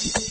Peace.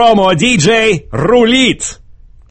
Промо-диджей рулит!